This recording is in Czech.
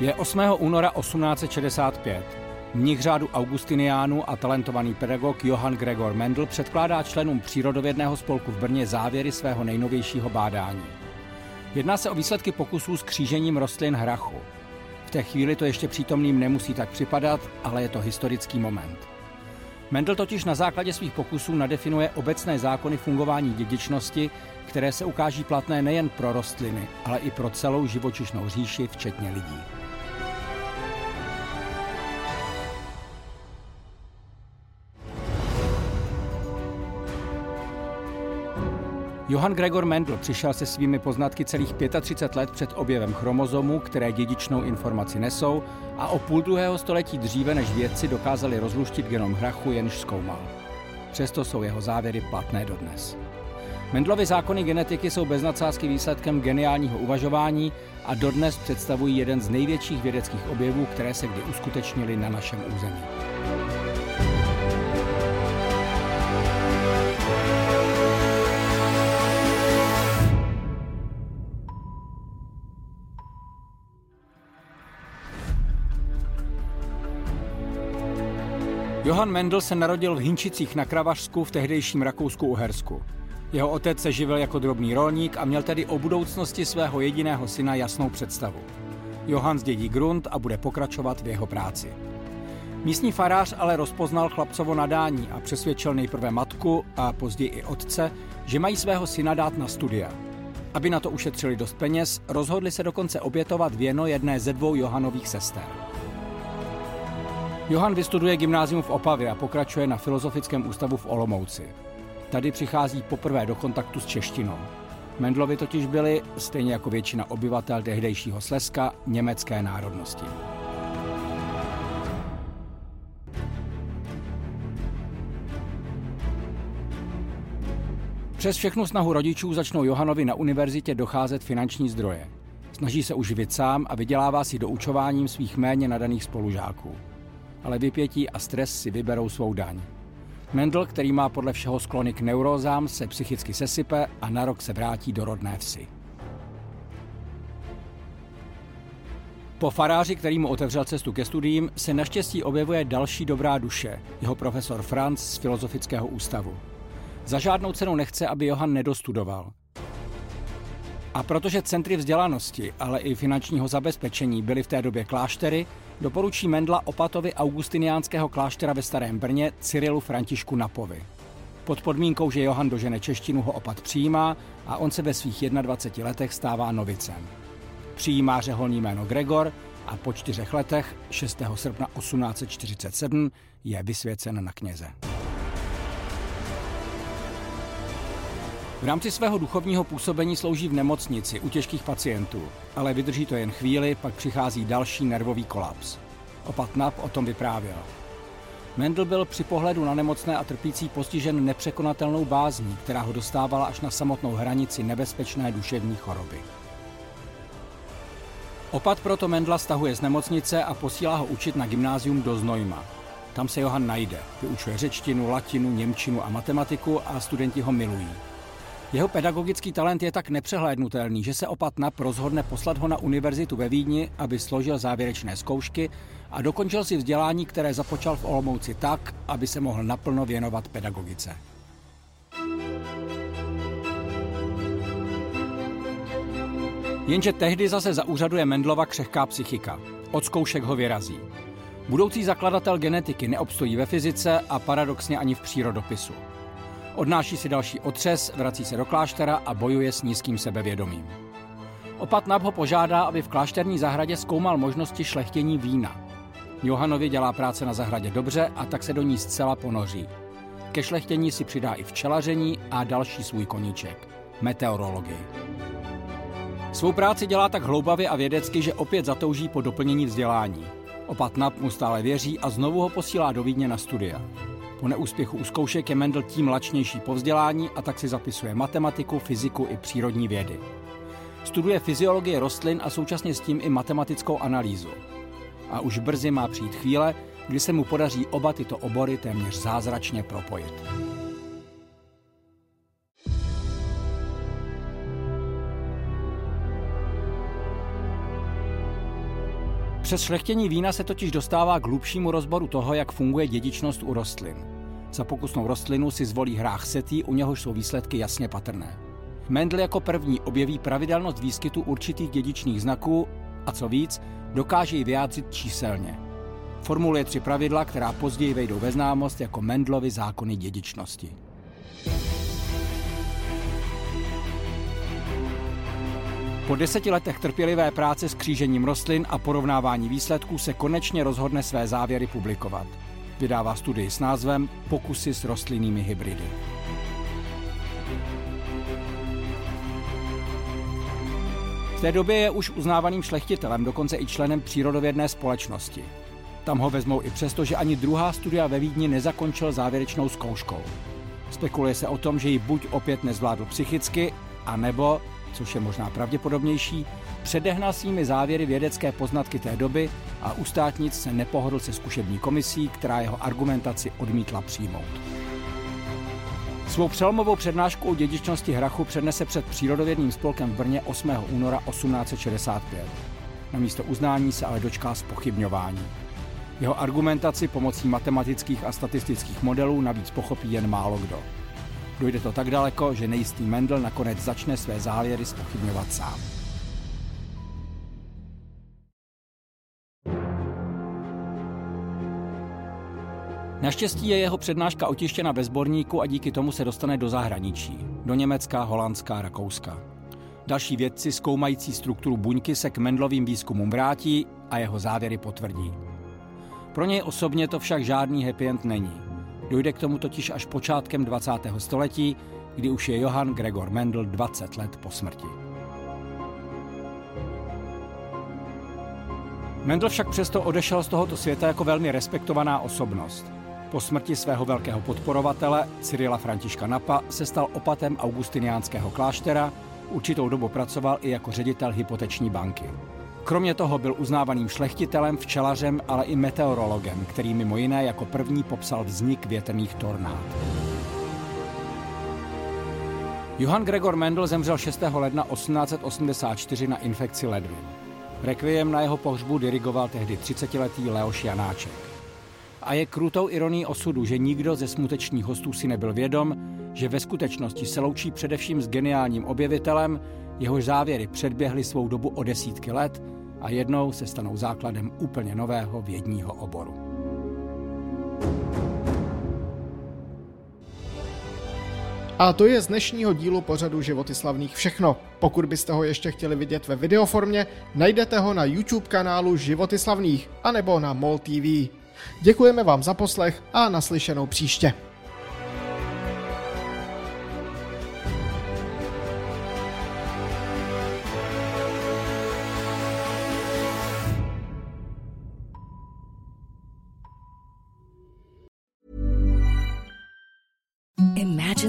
Je 8. února 1865. Mnich řádu Augustiniánů a talentovaný pedagog Johann Gregor Mendel předkládá členům přírodovědného spolku v Brně závěry svého nejnovějšího bádání. Jedná se o výsledky pokusů s křížením rostlin hrachu. V té chvíli to ještě přítomným nemusí tak připadat, ale je to historický moment. Mendel totiž na základě svých pokusů nadefinuje obecné zákony fungování dědičnosti, které se ukáží platné nejen pro rostliny, ale i pro celou živočišnou říši, včetně lidí. Johann Gregor Mendel přišel se svými poznatky celých 35 let před objevem chromozomů, které dědičnou informaci nesou, a o půl druhého století dříve, než vědci dokázali rozluštit genom hrachu, jenž zkoumal. Přesto jsou jeho závěry platné dodnes. Mendlovy zákony genetiky jsou bez nadsázky výsledkem geniálního uvažování a dodnes představují jeden z největších vědeckých objevů, které se kdy uskutečnily na našem území. Johann Mendel se narodil v Hinčicích na Kravařsku v tehdejším Rakousku-Uhersku. Jeho otec se živil jako drobný rolník a měl tedy o budoucnosti svého jediného syna jasnou představu. Johann zdědí grunt a bude pokračovat v jeho práci. Místní farář ale rozpoznal chlapcovo nadání a přesvědčil nejprve matku a později i otce, že mají svého syna dát na studia. Aby na to ušetřili dost peněz, rozhodli se dokonce obětovat věno jedné ze dvou Johanových sester. Johan vystuduje gymnázium v Opavě a pokračuje na Filozofickém ústavu v Olomouci. Tady přichází poprvé do kontaktu s češtinou. Mendlovi totiž byli, stejně jako většina obyvatel tehdejšího Slezska, německé národnosti. Přes všechnu snahu rodičů začnou Johanovi na univerzitě docházet finanční zdroje. Snaží se uživit sám a vydělává si doučováním svých méně nadaných spolužáků ale vypětí a stres si vyberou svou daň. Mendel, který má podle všeho sklony k neurózám, se psychicky sesype a na rok se vrátí do rodné vsi. Po faráři, který mu otevřel cestu ke studiím, se naštěstí objevuje další dobrá duše, jeho profesor Franz z Filozofického ústavu. Za žádnou cenu nechce, aby Johan nedostudoval. A protože centry vzdělanosti, ale i finančního zabezpečení byly v té době kláštery, doporučí Mendla opatovi augustiniánského kláštera ve Starém Brně Cyrilu Františku Napovi. Pod podmínkou, že Johan dožene češtinu, ho opat přijímá a on se ve svých 21 letech stává novicem. Přijímá řeholní jméno Gregor a po čtyřech letech, 6. srpna 1847, je vysvěcen na kněze. V rámci svého duchovního působení slouží v nemocnici u těžkých pacientů, ale vydrží to jen chvíli, pak přichází další nervový kolaps. Opat Nap o tom vyprávěl. Mendel byl při pohledu na nemocné a trpící postižen nepřekonatelnou bázní, která ho dostávala až na samotnou hranici nebezpečné duševní choroby. Opat proto Mendla stahuje z nemocnice a posílá ho učit na gymnázium do Znojma. Tam se Johan najde, vyučuje řečtinu, latinu, němčinu a matematiku a studenti ho milují. Jeho pedagogický talent je tak nepřehlédnutelný, že se opat Nap rozhodne poslat ho na univerzitu ve Vídni, aby složil závěrečné zkoušky a dokončil si vzdělání, které započal v Olomouci tak, aby se mohl naplno věnovat pedagogice. Jenže tehdy zase zaúřaduje Mendlova křehká psychika. Od zkoušek ho vyrazí. Budoucí zakladatel genetiky neobstojí ve fyzice a paradoxně ani v přírodopisu. Odnáší si další otřes, vrací se do kláštera a bojuje s nízkým sebevědomím. Opat Nab ho požádá, aby v klášterní zahradě zkoumal možnosti šlechtění vína. Johanovi dělá práce na zahradě dobře a tak se do ní zcela ponoří. Ke šlechtění si přidá i včelaření a další svůj koníček – meteorologii. Svou práci dělá tak hloubavě a vědecky, že opět zatouží po doplnění vzdělání. Opat Nap mu stále věří a znovu ho posílá do Vídně na studia. Po neúspěchu u zkoušek je Mendel tím lačnější po vzdělání a tak si zapisuje matematiku, fyziku i přírodní vědy. Studuje fyziologii rostlin a současně s tím i matematickou analýzu. A už brzy má přijít chvíle, kdy se mu podaří oba tyto obory téměř zázračně propojit. Přes šlechtění vína se totiž dostává k hlubšímu rozboru toho, jak funguje dědičnost u rostlin. Za pokusnou rostlinu si zvolí hrách setý, u něhož jsou výsledky jasně patrné. Mendel jako první objeví pravidelnost výskytu určitých dědičných znaků a co víc, dokáže ji vyjádřit číselně. Formuluje tři pravidla, která později vejdou ve známost jako Mendlovy zákony dědičnosti. Po deseti letech trpělivé práce s křížením rostlin a porovnávání výsledků se konečně rozhodne své závěry publikovat. Vydává studii s názvem Pokusy s rostlinnými hybridy. V té době je už uznávaným šlechtitelem, dokonce i členem přírodovědné společnosti. Tam ho vezmou i přesto, že ani druhá studia ve Vídni nezakončil závěrečnou zkouškou. Spekuluje se o tom, že ji buď opět nezvládl psychicky, anebo což je možná pravděpodobnější, předehnal svými závěry vědecké poznatky té doby a u státnic se nepohodl se zkušební komisí, která jeho argumentaci odmítla přijmout. Svou přelomovou přednášku o dědičnosti hrachu přednese před přírodovědným spolkem v Brně 8. února 1865. Na místo uznání se ale dočká spochybňování. Jeho argumentaci pomocí matematických a statistických modelů navíc pochopí jen málo kdo. Dojde to tak daleko, že nejistý Mendel nakonec začne své závěry spochybňovat sám. Naštěstí je jeho přednáška otištěna ve sborníku a díky tomu se dostane do zahraničí. Do Německa, Holandska, Rakouska. Další vědci zkoumající strukturu buňky se k Mendlovým výzkumům vrátí a jeho závěry potvrdí. Pro něj osobně to však žádný happy end není. Dojde k tomu totiž až počátkem 20. století, kdy už je Johann Gregor Mendel 20 let po smrti. Mendel však přesto odešel z tohoto světa jako velmi respektovaná osobnost. Po smrti svého velkého podporovatele Cyrila Františka Napa se stal opatem augustiniánského kláštera, určitou dobu pracoval i jako ředitel hypoteční banky. Kromě toho byl uznávaným šlechtitelem, včelařem, ale i meteorologem, který mimo jiné jako první popsal vznik větrných tornád. Johann Gregor Mendel zemřel 6. ledna 1884 na infekci ledvin. Requiem na jeho pohřbu dirigoval tehdy 30-letý Leoš Janáček. A je krutou ironií osudu, že nikdo ze smutečních hostů si nebyl vědom, že ve skutečnosti se loučí především s geniálním objevitelem, jehož závěry předběhly svou dobu o desítky let a jednou se stanou základem úplně nového vědního oboru. A to je z dnešního dílu pořadu Životy slavných všechno. Pokud byste ho ještě chtěli vidět ve videoformě, najdete ho na YouTube kanálu Životy slavných anebo na MOL TV. Děkujeme vám za poslech a naslyšenou příště.